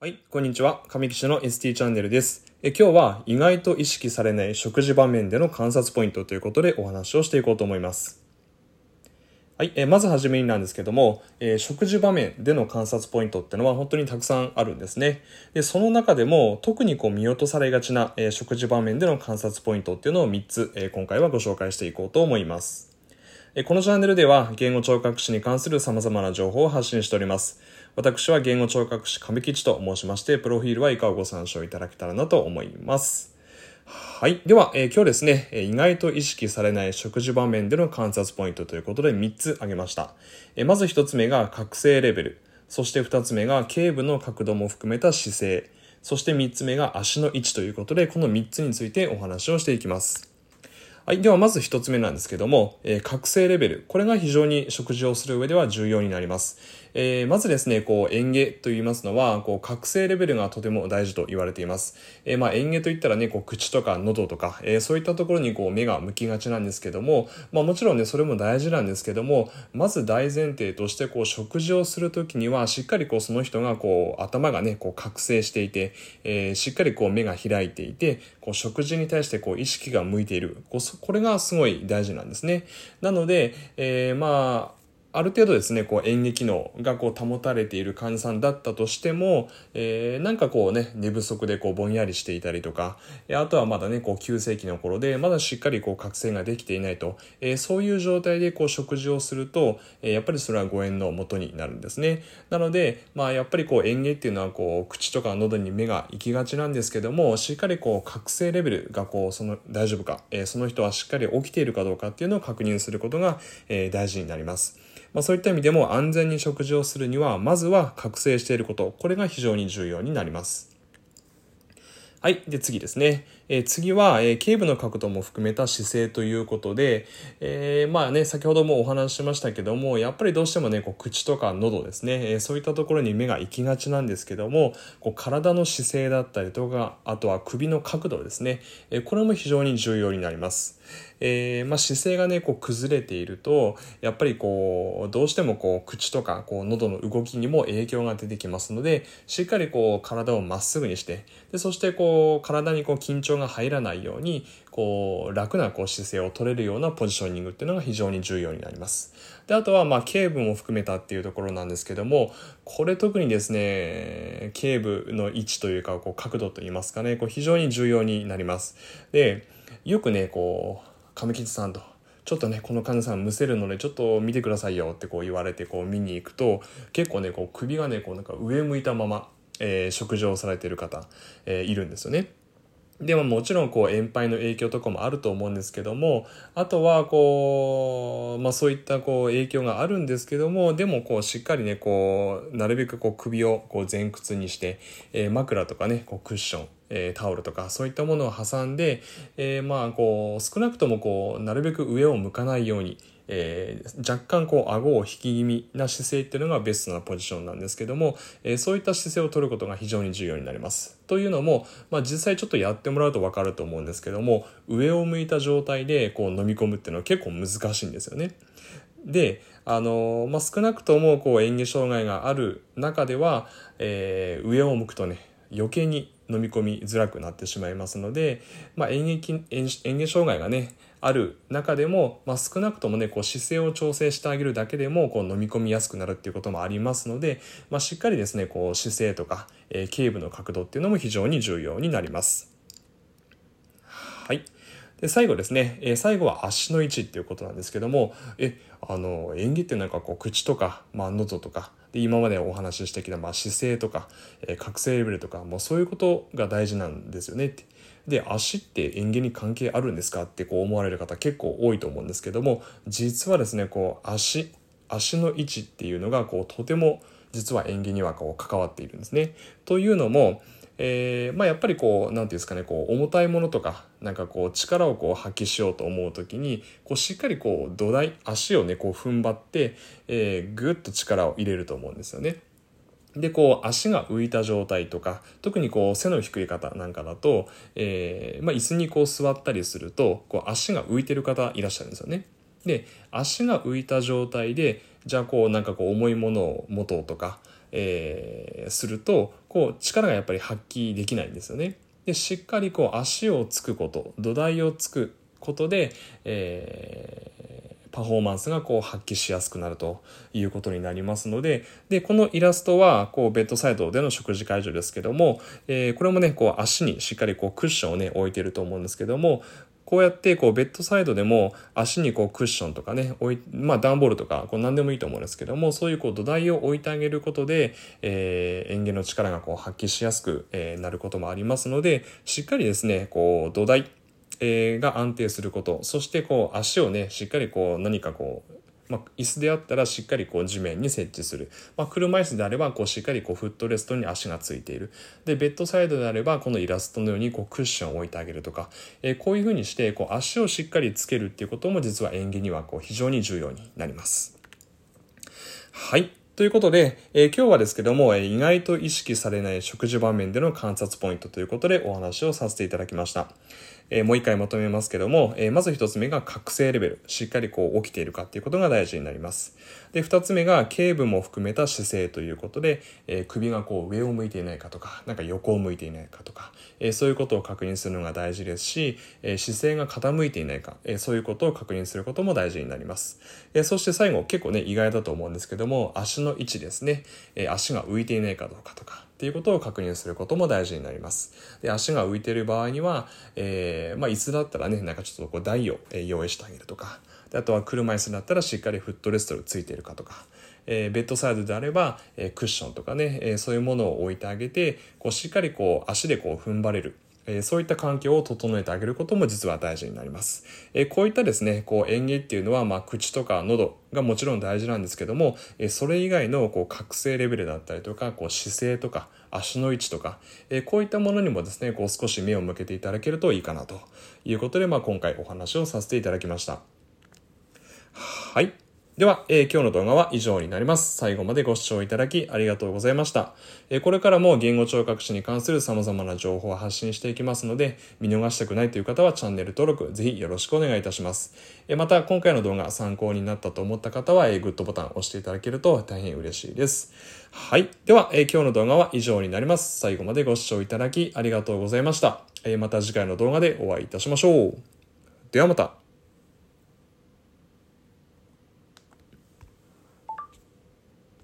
はい、こんにちは。上岸の ST チャンネルです。え今日は意外と意識されない食事場面での観察ポイントということでお話をしていこうと思います。はい、えまずはじめになんですけども、え食事場面での観察ポイントってのは本当にたくさんあるんですね。で、その中でも特にこう見落とされがちな、え食事場面での観察ポイントっていうのを3つ、え今回はご紹介していこうと思います。このチャンネルでは言語聴覚士に関する様々な情報を発信しております。私は言語聴覚士亀吉と申しまして、プロフィールは以下をご参照いただけたらなと思います。はい。では、えー今日ですね、意外と意識されない食事場面での観察ポイントということで3つ挙げました。えーまず1つ目が覚醒レベル。そして2つ目が頸部の角度も含めた姿勢。そして3つ目が足の位置ということで、この3つについてお話をしていきます。はい。では、まず一つ目なんですけども、えー覚醒レベル。これが非常に食事をする上では重要になります。えーまずですね、こう、演芸と言いますのは、こう、覚醒レベルがとても大事と言われています。えーまあ、演芸といったらね、こう、口とか喉とか、えーそういったところにこう、目が向きがちなんですけども、まあ、もちろんね、それも大事なんですけども、まず大前提として、こう、食事をするときには、しっかりこう、その人がこう、頭がね、こう、覚醒していて、えーしっかりこう、目が開いていて、こう、食事に対してこう、意識が向いている。こうこれがすごい大事なんですね。なので、えーまあ、ある程度ですね、こう演劇能がこう保たれている患者さんだったとしても、えーなんかこうね、寝不足でこうぼんやりしていたりとか、あとはまだね、こう急性期の頃で、まだしっかりこう覚醒ができていないと、えーそういう状態でこう食事をすると、えーやっぱりそれは誤嚥の元になるんですね。なので、まあやっぱりこう演芸っていうのはこう口とか喉に目が行きがちなんですけども、しっかりこう覚醒レベルがこうその大丈夫か、えーその人はしっかり起きているかどうかっていうのを確認することが、えー大事になります。まあ、そういった意味でも安全に食事をするには、まずは覚醒していること、これが非常に重要になります。はい。で、次ですね。えー次は、えー頸部の角度も含めた姿勢ということで、えーまあね、先ほどもお話ししましたけども、やっぱりどうしてもね、こう口とか喉ですね、えそういったところに目が行きがちなんですけども、こう体の姿勢だったりとか、あとは首の角度ですね、えこれも非常に重要になります。えーまあ、姿勢がね、こう崩れていると、やっぱりこう、どうしてもこう、口とか、こう、喉の動きにも影響が出てきますので、しっかりこう、体をまっすぐにして、で、そしてこう、体にこう、緊張が入らないように、こう、楽なこう、姿勢を取れるようなポジショニングっていうのが非常に重要になります。で、あとは、まあ、頸部も含めたっていうところなんですけども、これ特にですね、頸部の位置というか、こう、角度といいますかね、こう、非常に重要になります。で、よくね、こう、亀吉さんと、ちょっとね、この患者さんむせるので、ちょっと見てくださいよってこう言われて、こう見に行くと、結構ね、こう首がね、こうなんか上向いたまま、えー食事をされている方、えーいるんですよね。でももちろんこう塩杯の影響とかもあると思うんですけどもあとはこう、まあ、そういったこう影響があるんですけどもでもこうしっかりねこうなるべくこう首をこう前屈にして、えー枕とかねこうクッションえータオルとかそういったものを挟んで、えーまあこう少なくともこうなるべく上を向かないように、えー若干こう顎を引き気味な姿勢っていうのがベストなポジションなんですけども、えーそういった姿勢を取ることが非常に重要になります。というのも、まあ、実際ちょっとやってもらうと分かると思うんですけども上を向いた状態でこう飲み込むっていうのは結構難しいんですよね。であのまあ、少なくともこう嚥下障害がある中では、えー上を向くとね余計に飲み込みづらくなってしまいますので、まあ、演劇演演芸障害がねある中でも、まあ、少なくともねこう姿勢を調整してあげるだけでもこう飲み込みやすくなるっていうこともありますので、まあ、しっかりですねこう姿勢とか、えー頸部の角度っていうのも非常に重要になります。はい。で、最後ですね、えー最後は足の位置っていうことなんですけども、え、あの、演技ってなんかこう、口とか、まあ、喉とか、で、今までお話ししてきた、まあ、姿勢とか、えー覚醒レベルとか、もうそういうことが大事なんですよねって。で、足って演技に関係あるんですか？ってこう思われる方結構多いと思うんですけども、実はですね、こう、足、足の位置っていうのが、こう、とても、実は演技にはこう関わっているんですね。というのも、えーまあ、やっぱりこう何ていうんですかねこう重たいものとかなんかこう力をこう発揮しようと思う時にこうしっかりこう土台足をねこう踏ん張って、えー、ぐっと力を入れると思うんですよね。で、こう、足が浮いた状態とか、特にこう、背の低い方なんかだと、えーまあ、椅子にこう座ったりすると、こう、足が浮いてる方いらっしゃるんですよね。で、足が浮いた状態で、じゃあこう、なんかこう、重いものを持とうとか、えー、すると、こう、力がやっぱり発揮できないんですよね。で、しっかりこう、足をつくこと、土台をつくことで、えー、パフォーマンスがこう発揮しやすくなるということになりますので、で、このイラストは、こう、ベッドサイドでの食事会場ですけども、えー、これもね、こう、足にしっかりこう、クッションをね、置いてると思うんですけども、こうやってこうベッドサイドでも足にこうクッションとかね、置いまあ段ボールとかこう何でもいいと思うんですけども、そういうこう土台を置いてあげることで、えー、園芸の力がこう発揮しやすく、えー、なることもありますので、しっかりですね、こう土台、えー、が安定すること、そしてこう足をね、しっかりこう何かこうまあ、椅子であったらしっかりこう地面に設置する。まあ、車椅子であればこうしっかりこうフットレストに足がついている。で、ベッドサイドであればこのイラストのようにこうクッションを置いてあげるとか、えー、こういうふうにしてこう足をしっかりつけるっていうことも実は演技にはこう非常に重要になります。はい。ということで、えー、今日はですけども、えー、意外と意識されない食事場面での観察ポイントということでお話をさせていただきました。えー、もう一回まとめますけども、え、まず一つ目が覚醒レベル。しっかりこう起きているかっていうことが大事になります。で、二つ目が頸部も含めた姿勢ということで、え、首がこう上を向いていないかとか、なんか横を向いていないかとか、えそういうことを確認するのが大事ですし、え姿勢が傾いていないか、えそういうことを確認することも大事になります。えそして最後、結構ね、意外だと思うんですけども、足のの位置ですね。え足が浮いていないかどうかとか、っていうことを確認することも大事になります。で、足が浮いている場合には、えー、まあ、椅子だったらね、なんかちょっとこう台を用意してあげるとか、であとは車椅子だったらしっかりフットレストがついているかとか、えー、ベッドサイドであれば、えー、クッションとかね、えー、そういうものを置いてあげて、こうしっかりこう足でこう踏ん張れる。えそういった環境を整えてあげることも実は大事になります。えこういったですね、こう演技っていうのは、まあ、口とか喉がもちろん大事なんですけども、えそれ以外のこう覚醒レベルだったりとか、こう姿勢とか足の位置とか、えこういったものにもですね、こう少し目を向けていただけるといいかなということで、まあ、今回お話をさせていただきました。はい。では、えー、今日の動画は以上になります。最後までご視聴いただきありがとうございました。えー、これからも言語聴覚士に関する様々な情報を発信していきますので、見逃したくないという方はチャンネル登録、ぜひよろしくお願いいたします。えー、また、今回の動画参考になったと思った方は、えー、グッドボタンを押していただけると大変嬉しいです。はい。では、えー、今日の動画は以上になります。最後までご視聴いただきありがとうございました。えー、また次回の動画でお会いいたしましょう。ではまた。